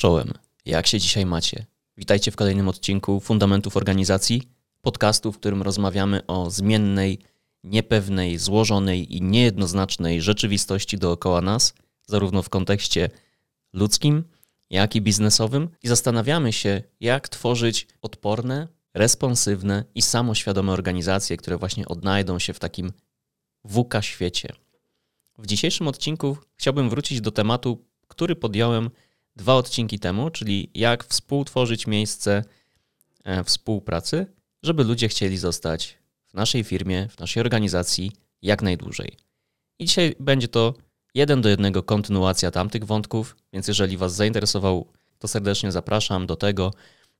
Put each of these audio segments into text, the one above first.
Czołem. Jak się dzisiaj macie? Witajcie w kolejnym odcinku Fundamentów Organizacji, podcastu, w którym rozmawiamy o zmiennej, niepewnej, złożonej i niejednoznacznej rzeczywistości dookoła nas, zarówno w kontekście ludzkim, jak i biznesowym, i zastanawiamy się, jak tworzyć odporne, responsywne i samoświadome organizacje, które właśnie odnajdą się w takim WUKA świecie. W dzisiejszym odcinku chciałbym wrócić do tematu, który podjąłem dwa odcinki temu, czyli jak współtworzyć miejsce e, współpracy, żeby ludzie chcieli zostać w naszej firmie, w naszej organizacji jak najdłużej. I dzisiaj będzie to jeden do jednego kontynuacja tamtych wątków, więc jeżeli Was zainteresował, to serdecznie zapraszam do tego,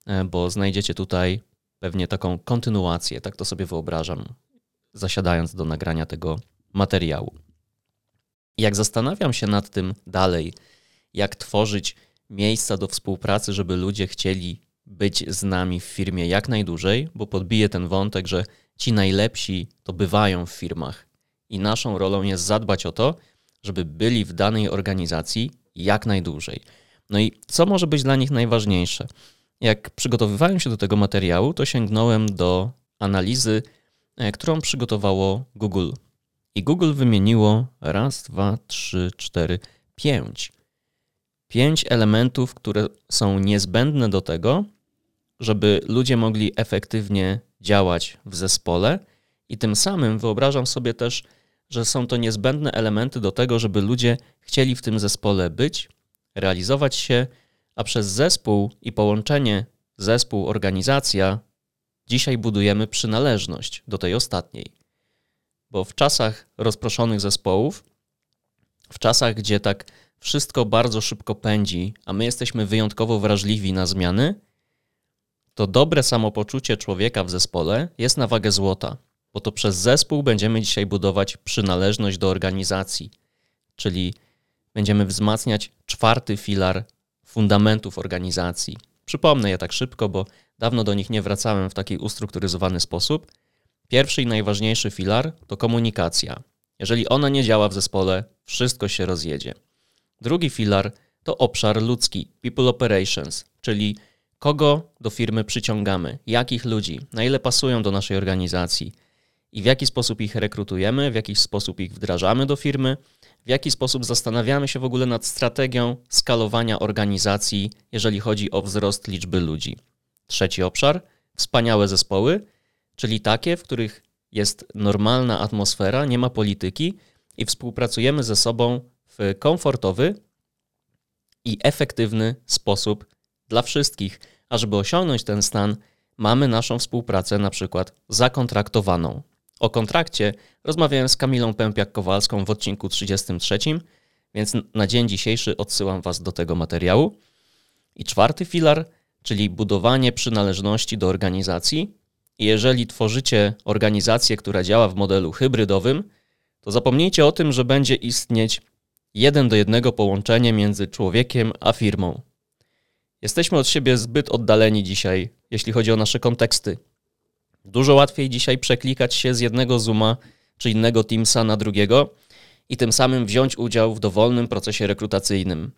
e, bo znajdziecie tutaj pewnie taką kontynuację, tak to sobie wyobrażam, zasiadając do nagrania tego materiału. Jak zastanawiam się nad tym dalej, jak tworzyć miejsca do współpracy, żeby ludzie chcieli być z nami w firmie jak najdłużej, bo podbije ten wątek, że ci najlepsi to bywają w firmach i naszą rolą jest zadbać o to, żeby byli w danej organizacji jak najdłużej. No i co może być dla nich najważniejsze? Jak przygotowywałem się do tego materiału, to sięgnąłem do analizy, e, którą przygotowało Google. I Google wymieniło raz, dwa, trzy, cztery, pięć pięć elementów, które są niezbędne do tego, żeby ludzie mogli efektywnie działać w zespole, i tym samym wyobrażam sobie też, że są to niezbędne elementy do tego, żeby ludzie chcieli w tym zespole być, realizować się, a przez zespół i połączenie zespół-organizacja dzisiaj budujemy przynależność do tej ostatniej. Bo w czasach rozproszonych zespołów, w czasach, gdzie tak wszystko bardzo szybko pędzi, a my jesteśmy wyjątkowo wrażliwi na zmiany, to dobre samopoczucie człowieka w zespole jest na wagę złota, bo to przez zespół będziemy dzisiaj budować przynależność do organizacji, czyli będziemy wzmacniać czwarty filar fundamentów organizacji. Przypomnę je tak szybko, bo dawno do nich nie wracałem w taki ustrukturyzowany sposób. Pierwszy i najważniejszy filar to komunikacja. Jeżeli ona nie działa w zespole, wszystko się rozjedzie. Drugi filar to obszar ludzki, people operations, czyli kogo do firmy przyciągamy, jakich ludzi, na ile pasują do naszej organizacji i w jaki sposób ich rekrutujemy, w jaki sposób ich wdrażamy do firmy, w jaki sposób zastanawiamy się w ogóle nad strategią skalowania organizacji, jeżeli chodzi o wzrost liczby ludzi. Trzeci obszar wspaniałe zespoły, czyli takie, w których jest normalna atmosfera, nie ma polityki i współpracujemy ze sobą w komfortowy i efektywny sposób dla wszystkich. A żeby osiągnąć ten stan, mamy naszą współpracę na przykład zakontraktowaną. O kontrakcie rozmawiałem z Kamilą Pępiak-Kowalską w odcinku 33, więc na dzień dzisiejszy odsyłam Was do tego materiału. I czwarty filar, czyli budowanie przynależności do organizacji. jeżeli tworzycie organizację, która działa w modelu hybrydowym, to zapomnijcie o tym, że będzie istnieć jeden do jednego połączenie między człowiekiem a firmą. Jesteśmy od siebie zbyt oddaleni dzisiaj, jeśli chodzi o nasze konteksty. Dużo łatwiej dzisiaj przeklikać się z jednego Zooma czy innego Teamsa na drugiego i tym samym wziąć udział w dowolnym procesie rekrutacyjnym.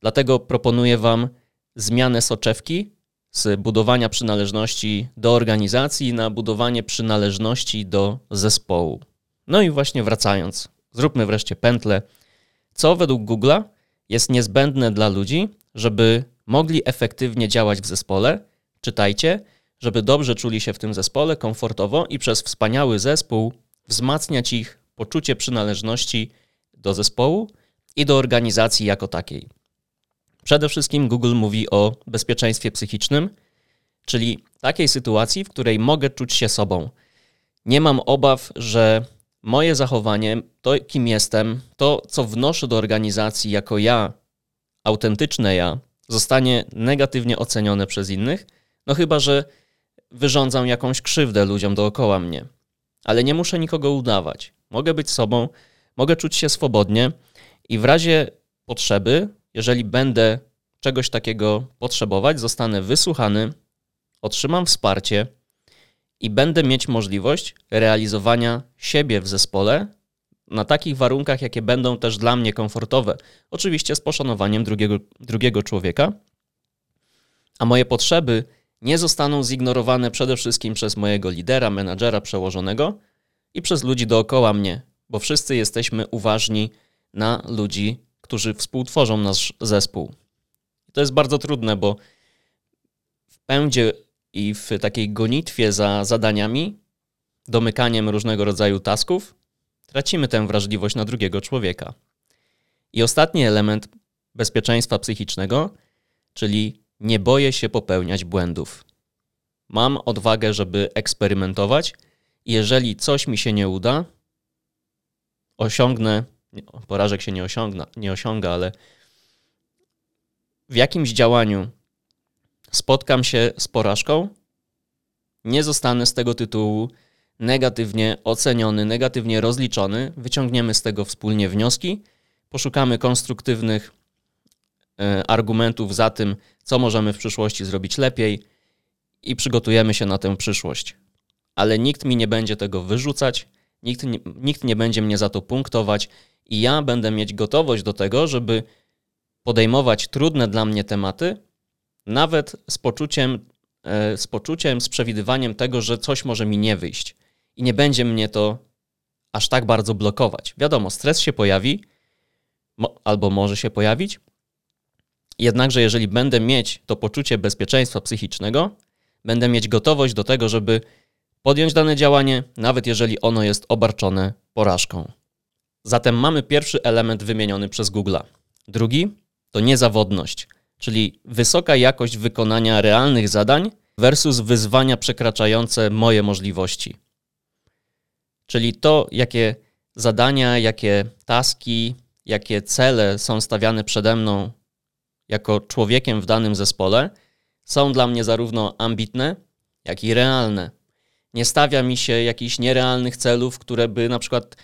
Dlatego proponuję Wam zmianę soczewki z budowania przynależności do organizacji na budowanie przynależności do zespołu. No i właśnie wracając, zróbmy wreszcie pętlę co według Google'a jest niezbędne dla ludzi, żeby mogli efektywnie działać w zespole. Czytajcie, żeby dobrze czuli się w tym zespole komfortowo i przez wspaniały zespół wzmacniać ich poczucie przynależności do zespołu i do organizacji jako takiej. Przede wszystkim Google mówi o bezpieczeństwie psychicznym, czyli takiej sytuacji, w której mogę czuć się sobą. Nie mam obaw, że moje zachowanie, to kim jestem, to co wnoszę do organizacji jako ja, autentyczne ja, zostanie negatywnie ocenione przez innych, no chyba, że wyrządzam jakąś krzywdę ludziom dookoła mnie. Ale nie muszę nikogo udawać. Mogę być sobą, mogę czuć się swobodnie i w razie potrzeby, jeżeli będę czegoś takiego potrzebować, zostanę wysłuchany, otrzymam wsparcie i będę mieć możliwość realizowania siebie w zespole na takich warunkach, jakie będą też dla mnie komfortowe. Oczywiście z poszanowaniem drugiego, drugiego człowieka. A moje potrzeby nie zostaną zignorowane przede wszystkim przez mojego lidera, menadżera, przełożonego i przez ludzi dookoła mnie, bo wszyscy jesteśmy uważni na ludzi, którzy współtworzą nasz zespół. To jest bardzo trudne, bo w pędzie i w takiej gonitwie za zadaniami, domykaniem różnego rodzaju tasków, tracimy tę wrażliwość na drugiego człowieka. I ostatni element bezpieczeństwa psychicznego, czyli nie boję się popełniać błędów. Mam odwagę, żeby eksperymentować. Jeżeli coś mi się nie uda, osiągnę, porażek się nie, osiągna, nie osiąga, ale w jakimś działaniu spotkam się z porażką, nie zostanę z tego tytułu negatywnie oceniony, negatywnie rozliczony. Wyciągniemy z tego wspólnie wnioski, poszukamy konstruktywnych e, argumentów za tym, co możemy w przyszłości zrobić lepiej i przygotujemy się na tę przyszłość. Ale nikt mi nie będzie tego wyrzucać, nikt nie, nikt nie będzie mnie za to punktować i ja będę mieć gotowość do tego, żeby podejmować trudne dla mnie tematy, nawet z poczuciem, e, z poczuciem, z przewidywaniem tego, że coś może mi nie wyjść. I nie będzie mnie to aż tak bardzo blokować. Wiadomo, stres się pojawi, albo może się pojawić, Jednakże, jeżeli będę mieć to poczucie bezpieczeństwa psychicznego, będę mieć gotowość do tego, żeby podjąć dane działanie, nawet jeżeli ono jest obarczone porażką. Zatem mamy pierwszy element wymieniony przez Google. Drugi to niezawodność, czyli wysoka jakość wykonania realnych zadań versus wyzwania przekraczające moje możliwości. Czyli to, jakie zadania, jakie taski, jakie cele są stawiane przede mną jako człowiekiem w danym zespole są dla mnie zarówno ambitne, jak i realne. Nie stawia mi się jakichś nierealnych celów, które by na przykład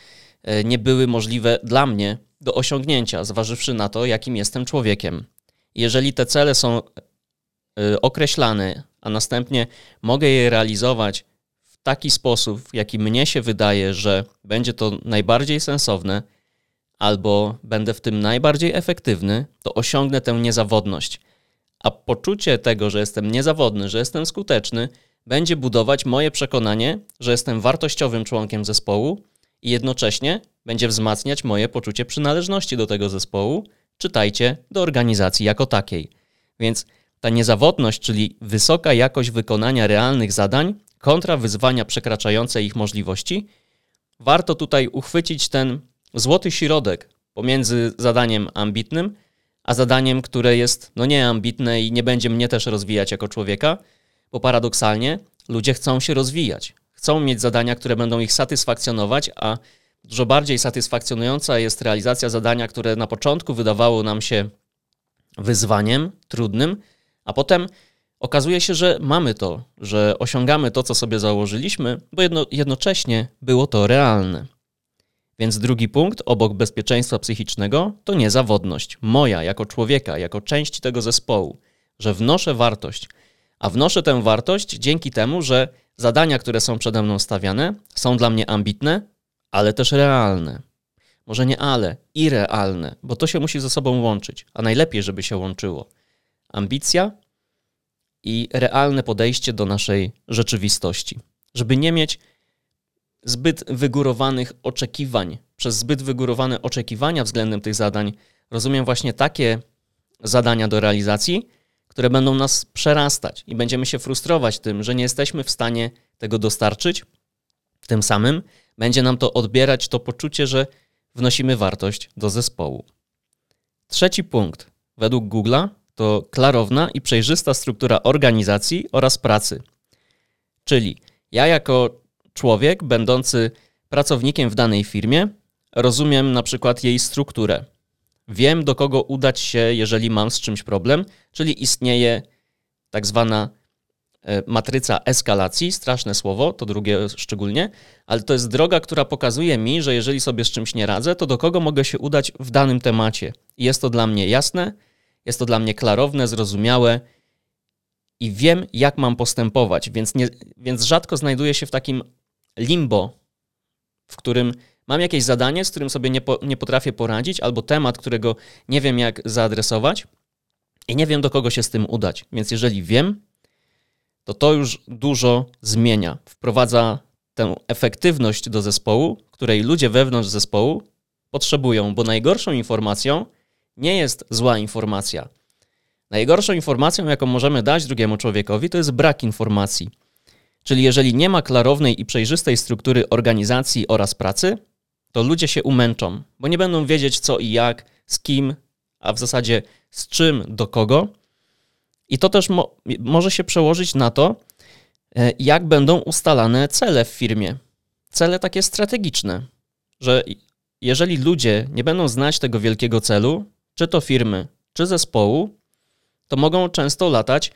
e, nie były możliwe dla mnie do osiągnięcia, zważywszy na to, jakim jestem człowiekiem. Jeżeli te cele są e, określane, a następnie mogę je realizować w taki sposób, w jaki mnie się wydaje, że będzie to najbardziej sensowne, albo będę w tym najbardziej efektywny, to osiągnę tę niezawodność. A poczucie tego, że jestem niezawodny, że jestem skuteczny, będzie budować moje przekonanie, że jestem wartościowym członkiem zespołu i jednocześnie będzie wzmacniać moje poczucie przynależności do tego zespołu, czytajcie, do organizacji jako takiej. Więc ta niezawodność, czyli wysoka jakość wykonania realnych zadań kontra wyzwania przekraczające ich możliwości, warto tutaj uchwycić ten złoty środek pomiędzy zadaniem ambitnym, a zadaniem, które jest no nieambitne i nie będzie mnie też rozwijać jako człowieka, bo paradoksalnie ludzie chcą się rozwijać. Chcą mieć zadania, które będą ich satysfakcjonować, a dużo bardziej satysfakcjonująca jest realizacja zadania, które na początku wydawało nam się wyzwaniem trudnym, a potem okazuje się, że mamy to, że osiągamy to, co sobie założyliśmy, bo jedno, jednocześnie było to realne. Więc drugi punkt, obok bezpieczeństwa psychicznego, to niezawodność. Moja, jako człowieka, jako część tego zespołu, że wnoszę wartość. A wnoszę tę wartość dzięki temu, że zadania, które są przede mną stawiane, są dla mnie ambitne, ale też realne. Może nie ale, i realne, bo to się musi ze sobą łączyć, a najlepiej, żeby się łączyło. Ambicja i realne podejście do naszej rzeczywistości. Żeby nie mieć zbyt wygórowanych oczekiwań. Przez zbyt wygórowane oczekiwania względem tych zadań rozumiem właśnie takie zadania do realizacji, które będą nas przerastać i będziemy się frustrować tym, że nie jesteśmy w stanie tego dostarczyć. Tym samym będzie nam to odbierać to poczucie, że wnosimy wartość do zespołu. Trzeci punkt według Google'a to klarowna i przejrzysta struktura organizacji oraz pracy. Czyli ja jako człowiek będący pracownikiem w danej firmie, rozumiem na przykład jej strukturę. Wiem, do kogo udać się, jeżeli mam z czymś problem, czyli istnieje tak zwana matryca eskalacji, straszne słowo, to drugie szczególnie, ale to jest droga, która pokazuje mi, że jeżeli sobie z czymś nie radzę, to do kogo mogę się udać w danym temacie. I jest to dla mnie jasne, jest to dla mnie klarowne, zrozumiałe i wiem, jak mam postępować, więc, nie, więc rzadko znajduję się w takim limbo, w którym Mam jakieś zadanie, z którym sobie nie, po, nie potrafię poradzić, albo temat, którego nie wiem, jak zaadresować i nie wiem, do kogo się z tym udać. Więc jeżeli wiem, to to już dużo zmienia. Wprowadza tę efektywność do zespołu, której ludzie wewnątrz zespołu potrzebują, bo najgorszą informacją nie jest zła informacja. Najgorszą informacją, jaką możemy dać drugiemu człowiekowi, to jest brak informacji. Czyli jeżeli nie ma klarownej i przejrzystej struktury organizacji oraz pracy, to ludzie się umęczą, bo nie będą wiedzieć co i jak, z kim, a w zasadzie z czym, do kogo. I to też mo może się przełożyć na to, e, jak będą ustalane cele w firmie. Cele takie strategiczne, że jeżeli ludzie nie będą znać tego wielkiego celu, czy to firmy, czy zespołu, to mogą często latać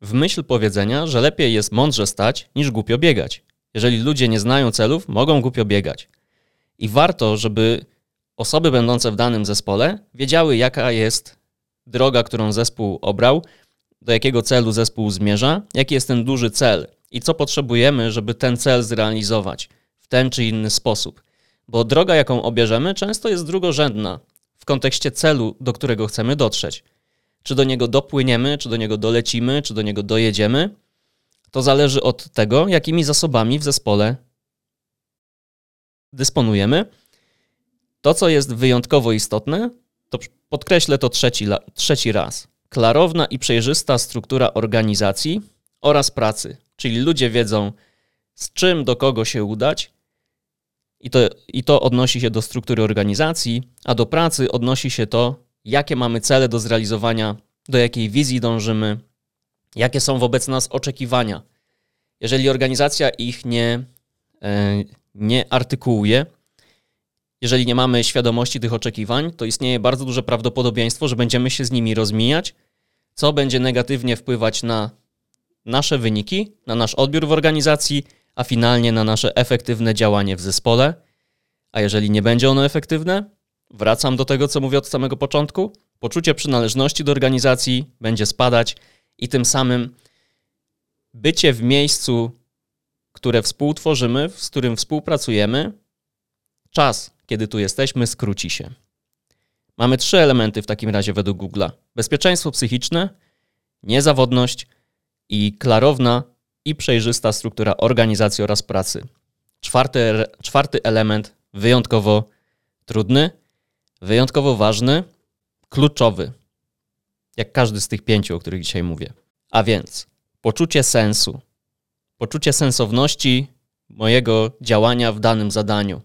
w myśl powiedzenia, że lepiej jest mądrze stać niż głupio biegać. Jeżeli ludzie nie znają celów, mogą głupio biegać. I warto, żeby osoby będące w danym zespole wiedziały, jaka jest droga, którą zespół obrał, do jakiego celu zespół zmierza, jaki jest ten duży cel i co potrzebujemy, żeby ten cel zrealizować w ten czy inny sposób. Bo droga, jaką obierzemy, często jest drugorzędna w kontekście celu, do którego chcemy dotrzeć. Czy do niego dopłyniemy, czy do niego dolecimy, czy do niego dojedziemy, to zależy od tego, jakimi zasobami w zespole dysponujemy. To, co jest wyjątkowo istotne, to podkreślę to trzeci, trzeci raz. Klarowna i przejrzysta struktura organizacji oraz pracy, czyli ludzie wiedzą, z czym do kogo się udać, i to, i to odnosi się do struktury organizacji, a do pracy odnosi się to, jakie mamy cele do zrealizowania, do jakiej wizji dążymy, jakie są wobec nas oczekiwania. Jeżeli organizacja ich nie, e, nie artykułuje, jeżeli nie mamy świadomości tych oczekiwań, to istnieje bardzo duże prawdopodobieństwo, że będziemy się z nimi rozmijać, co będzie negatywnie wpływać na nasze wyniki, na nasz odbiór w organizacji, a finalnie na nasze efektywne działanie w zespole. A jeżeli nie będzie ono efektywne, wracam do tego, co mówię od samego początku, poczucie przynależności do organizacji będzie spadać i tym samym bycie w miejscu, które współtworzymy, z którym współpracujemy, czas, kiedy tu jesteśmy, skróci się. Mamy trzy elementy w takim razie według Google'a: bezpieczeństwo psychiczne, niezawodność i klarowna i przejrzysta struktura organizacji oraz pracy. Czwarty, czwarty element, wyjątkowo trudny, wyjątkowo ważny, kluczowy, jak każdy z tych pięciu, o których dzisiaj mówię. A więc poczucie sensu, poczucie sensowności mojego działania w danym zadaniu.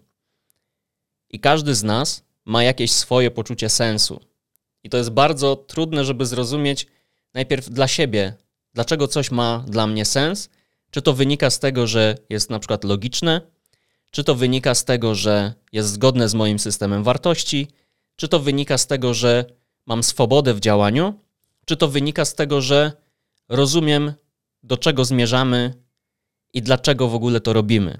I każdy z nas ma jakieś swoje poczucie sensu. I to jest bardzo trudne, żeby zrozumieć najpierw dla siebie, dlaczego coś ma dla mnie sens, czy to wynika z tego, że jest na przykład logiczne, czy to wynika z tego, że jest zgodne z moim systemem wartości, czy to wynika z tego, że mam swobodę w działaniu, czy to wynika z tego, że rozumiem, do czego zmierzamy i dlaczego w ogóle to robimy.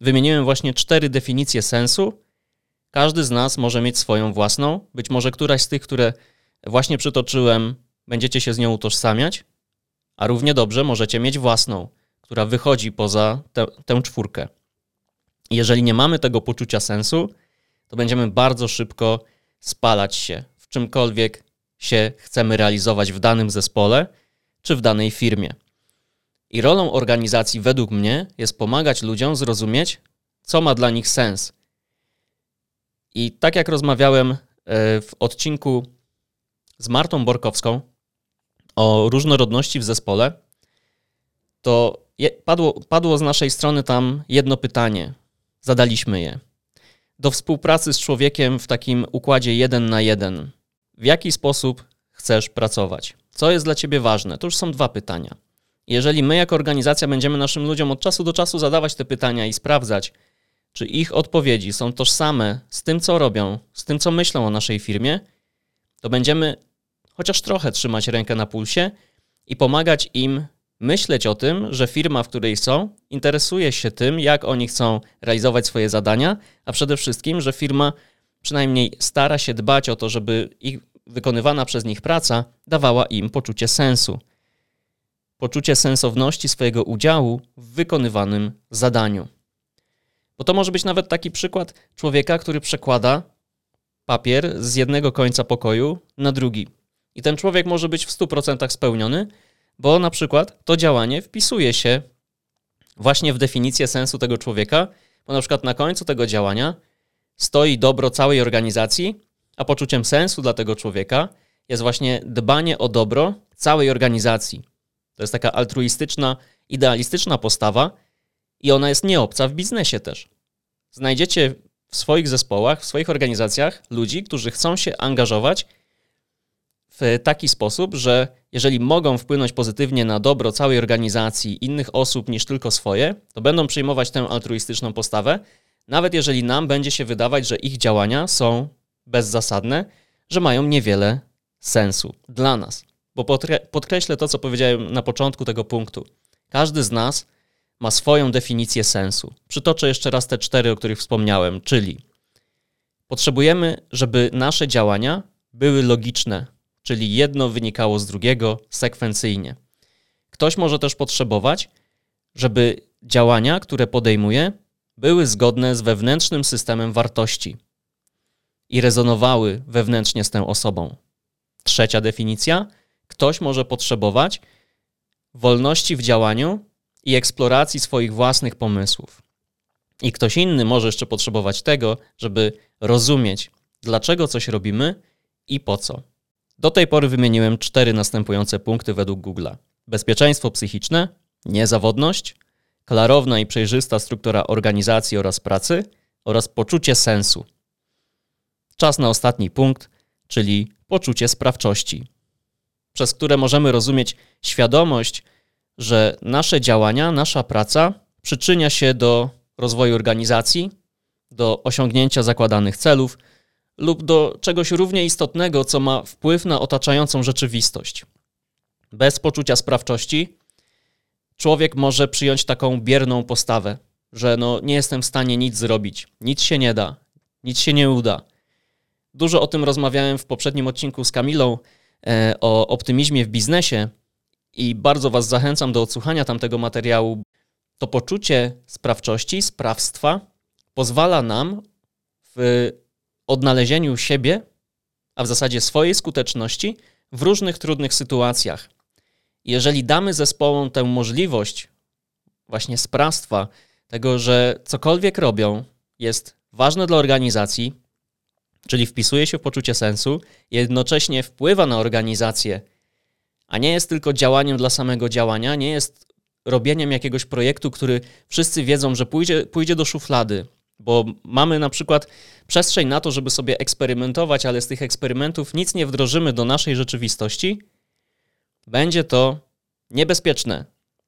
Wymieniłem właśnie cztery definicje sensu. Każdy z nas może mieć swoją własną. Być może któraś z tych, które właśnie przytoczyłem, będziecie się z nią utożsamiać a równie dobrze możecie mieć własną, która wychodzi poza te, tę czwórkę. Jeżeli nie mamy tego poczucia sensu, to będziemy bardzo szybko spalać się w czymkolwiek się chcemy realizować w danym zespole czy w danej firmie. I rolą organizacji, według mnie, jest pomagać ludziom zrozumieć, co ma dla nich sens. I tak jak rozmawiałem e, w odcinku z Martą Borkowską, o różnorodności w zespole, to padło, padło z naszej strony tam jedno pytanie. Zadaliśmy je. Do współpracy z człowiekiem w takim układzie jeden na jeden. W jaki sposób chcesz pracować? Co jest dla ciebie ważne? To już są dwa pytania. Jeżeli my, jako organizacja, będziemy naszym ludziom od czasu do czasu zadawać te pytania i sprawdzać, czy ich odpowiedzi są tożsame z tym, co robią, z tym, co myślą o naszej firmie, to będziemy chociaż trochę trzymać rękę na pulsie i pomagać im myśleć o tym, że firma, w której są, interesuje się tym, jak oni chcą realizować swoje zadania, a przede wszystkim, że firma przynajmniej stara się dbać o to, żeby ich wykonywana przez nich praca dawała im poczucie sensu. Poczucie sensowności swojego udziału w wykonywanym zadaniu. Bo to może być nawet taki przykład człowieka, który przekłada papier z jednego końca pokoju na drugi. I ten człowiek może być w 100% spełniony, bo na przykład to działanie wpisuje się właśnie w definicję sensu tego człowieka, bo na przykład na końcu tego działania stoi dobro całej organizacji, a poczuciem sensu dla tego człowieka jest właśnie dbanie o dobro całej organizacji. To jest taka altruistyczna, idealistyczna postawa i ona jest nieobca w biznesie też. Znajdziecie w swoich zespołach, w swoich organizacjach ludzi, którzy chcą się angażować w taki sposób, że jeżeli mogą wpłynąć pozytywnie na dobro całej organizacji, innych osób niż tylko swoje, to będą przyjmować tę altruistyczną postawę, nawet jeżeli nam będzie się wydawać, że ich działania są bezzasadne, że mają niewiele sensu dla nas. Bo podkreślę to, co powiedziałem na początku tego punktu. Każdy z nas ma swoją definicję sensu. Przytoczę jeszcze raz te cztery, o których wspomniałem, czyli potrzebujemy, żeby nasze działania były logiczne, czyli jedno wynikało z drugiego sekwencyjnie. Ktoś może też potrzebować, żeby działania, które podejmuje, były zgodne z wewnętrznym systemem wartości i rezonowały wewnętrznie z tą osobą. Trzecia definicja: ktoś może potrzebować wolności w działaniu i eksploracji swoich własnych pomysłów. I ktoś inny może jeszcze potrzebować tego, żeby rozumieć, dlaczego coś robimy i po co. Do tej pory wymieniłem cztery następujące punkty według Google'a: bezpieczeństwo psychiczne, niezawodność, klarowna i przejrzysta struktura organizacji oraz pracy oraz poczucie sensu. Czas na ostatni punkt, czyli poczucie sprawczości, przez które możemy rozumieć świadomość, że nasze działania, nasza praca przyczynia się do rozwoju organizacji, do osiągnięcia zakładanych celów lub do czegoś równie istotnego, co ma wpływ na otaczającą rzeczywistość. Bez poczucia sprawczości człowiek może przyjąć taką bierną postawę, że no, nie jestem w stanie nic zrobić, nic się nie da, nic się nie uda. Dużo o tym rozmawiałem w poprzednim odcinku z Kamilą o optymizmie w biznesie i bardzo Was zachęcam do odsłuchania tamtego materiału. To poczucie sprawczości, sprawstwa pozwala nam w odnalezieniu siebie, a w zasadzie swojej skuteczności w różnych trudnych sytuacjach. Jeżeli damy zespołom tę możliwość właśnie sprawstwa, tego, że cokolwiek robią jest ważne dla organizacji, czyli wpisuje się w poczucie sensu, jednocześnie wpływa na organizację, a nie jest tylko działaniem dla samego działania, nie jest robieniem jakiegoś projektu, który wszyscy wiedzą, że pójdzie, pójdzie do szuflady, bo mamy na przykład przestrzeń na to, żeby sobie eksperymentować, ale z tych eksperymentów nic nie wdrożymy do naszej rzeczywistości, będzie to niebezpieczne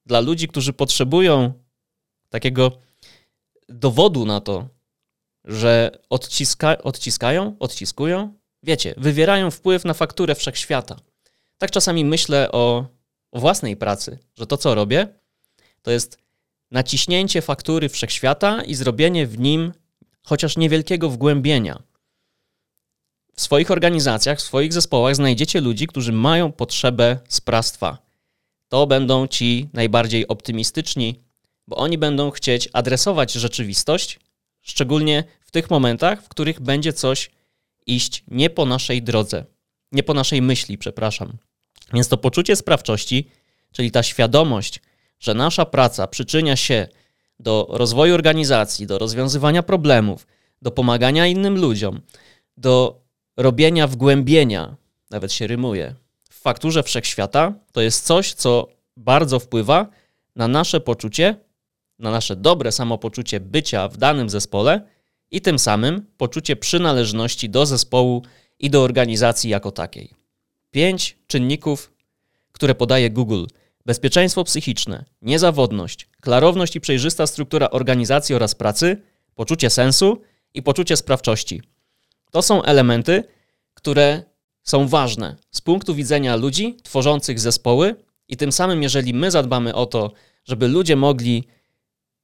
dla ludzi, którzy potrzebują takiego dowodu na to, że odciska, odciskają, odciskują, wiecie, wywierają wpływ na fakturę wszechświata. Tak czasami myślę o, o własnej pracy, że to, co robię, to jest naciśnięcie faktury wszechświata i zrobienie w nim chociaż niewielkiego wgłębienia. W swoich organizacjach, w swoich zespołach znajdziecie ludzi, którzy mają potrzebę sprawstwa. To będą ci najbardziej optymistyczni, bo oni będą chcieć adresować rzeczywistość, szczególnie w tych momentach, w których będzie coś iść nie po naszej drodze, nie po naszej myśli, przepraszam. Więc to poczucie sprawczości, czyli ta świadomość, że nasza praca przyczynia się do rozwoju organizacji, do rozwiązywania problemów, do pomagania innym ludziom, do robienia wgłębienia, nawet się rymuje, w fakturze wszechświata, to jest coś, co bardzo wpływa na nasze poczucie, na nasze dobre samopoczucie bycia w danym zespole i tym samym poczucie przynależności do zespołu i do organizacji jako takiej. Pięć czynników, które podaje Google – bezpieczeństwo psychiczne, niezawodność, klarowność i przejrzysta struktura organizacji oraz pracy, poczucie sensu i poczucie sprawczości. To są elementy, które są ważne z punktu widzenia ludzi tworzących zespoły, i tym samym, jeżeli my zadbamy o to, żeby ludzie mogli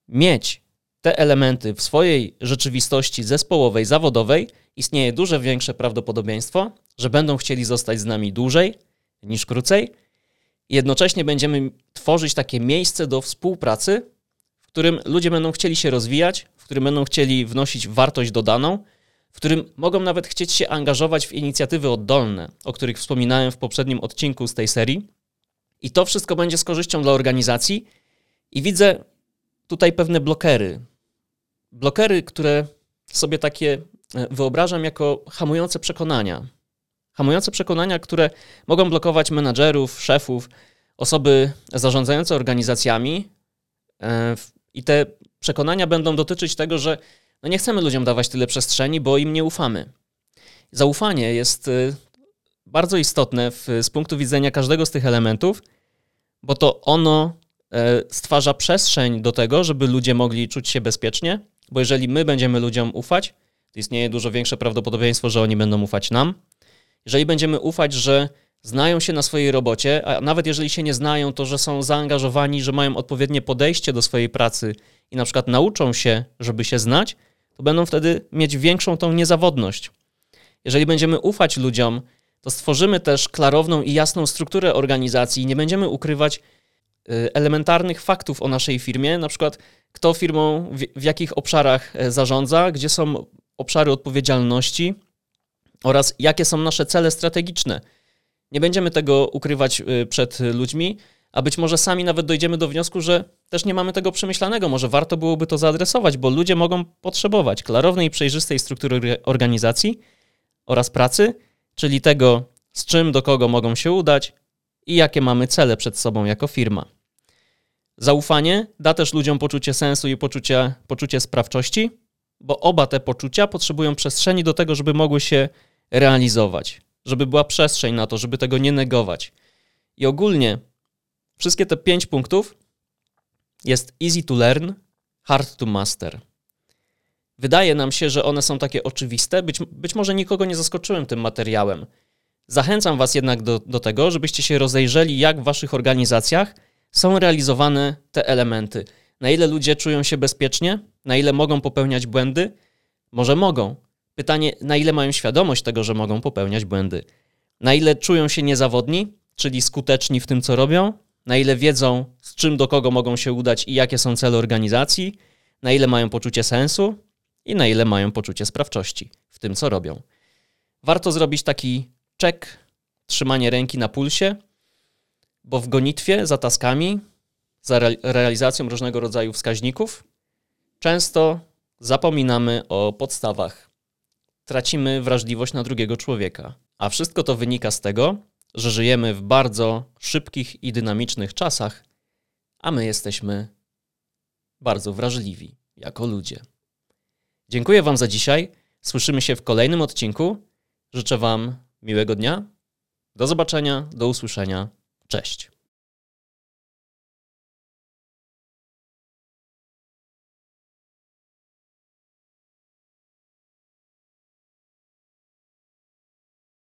mieć te elementy w swojej rzeczywistości zespołowej, zawodowej, istnieje duże większe prawdopodobieństwo, że będą chcieli zostać z nami dłużej niż krócej jednocześnie będziemy tworzyć takie miejsce do współpracy, w którym ludzie będą chcieli się rozwijać, w którym będą chcieli wnosić wartość dodaną, w którym mogą nawet chcieć się angażować w inicjatywy oddolne, o których wspominałem w poprzednim odcinku z tej serii. I to wszystko będzie z korzyścią dla organizacji. I widzę tutaj pewne blokery. Blokery, które sobie takie e, wyobrażam jako hamujące przekonania. Hamujące przekonania, które mogą blokować menadżerów, szefów, osoby zarządzające organizacjami. E, I te przekonania będą dotyczyć tego, że no nie chcemy ludziom dawać tyle przestrzeni, bo im nie ufamy. Zaufanie jest y, bardzo istotne z punktu widzenia każdego z tych elementów, bo to ono e, stwarza przestrzeń do tego, żeby ludzie mogli czuć się bezpiecznie, bo jeżeli my będziemy ludziom ufać, to istnieje dużo większe prawdopodobieństwo, że oni będą ufać nam. Jeżeli będziemy ufać, że znają się na swojej robocie, a nawet jeżeli się nie znają, to że są zaangażowani, że mają odpowiednie podejście do swojej pracy i na przykład nauczą się, żeby się znać, to będą wtedy mieć większą tą niezawodność. Jeżeli będziemy ufać ludziom, to stworzymy też klarowną i jasną strukturę organizacji i nie będziemy ukrywać y, elementarnych faktów o naszej firmie, na przykład kto firmą w, w jakich obszarach e, zarządza, gdzie są obszary odpowiedzialności oraz jakie są nasze cele strategiczne. Nie będziemy tego ukrywać y, przed ludźmi, a być może sami nawet dojdziemy do wniosku, że też nie mamy tego przemyślanego. Może warto byłoby to zaadresować, bo ludzie mogą potrzebować klarownej i przejrzystej struktury organizacji oraz pracy, czyli tego, z czym do kogo mogą się udać i jakie mamy cele przed sobą jako firma. Zaufanie da też ludziom poczucie sensu i poczucie, poczucie sprawczości, bo oba te poczucia potrzebują przestrzeni do tego, żeby mogły się realizować, żeby była przestrzeń na to, żeby tego nie negować. I ogólnie Wszystkie te pięć punktów jest easy to learn, hard to master. Wydaje nam się, że one są takie oczywiste, być, być może nikogo nie zaskoczyłem tym materiałem. Zachęcam Was jednak do, do tego, żebyście się rozejrzeli, jak w Waszych organizacjach są realizowane te elementy. Na ile ludzie czują się bezpiecznie, na ile mogą popełniać błędy? Może mogą. Pytanie, na ile mają świadomość tego, że mogą popełniać błędy? Na ile czują się niezawodni, czyli skuteczni w tym, co robią? na ile wiedzą, z czym do kogo mogą się udać i jakie są cele organizacji, na ile mają poczucie sensu i na ile mają poczucie sprawczości w tym, co robią. Warto zrobić taki check, trzymanie ręki na pulsie, bo w gonitwie za taskami, za realizacją różnego rodzaju wskaźników, często zapominamy o podstawach. Tracimy wrażliwość na drugiego człowieka. A wszystko to wynika z tego, że żyjemy w bardzo szybkich i dynamicznych czasach, a my jesteśmy bardzo wrażliwi jako ludzie. Dziękuję Wam za dzisiaj. Słyszymy się w kolejnym odcinku. Życzę Wam miłego dnia. Do zobaczenia, do usłyszenia. Cześć.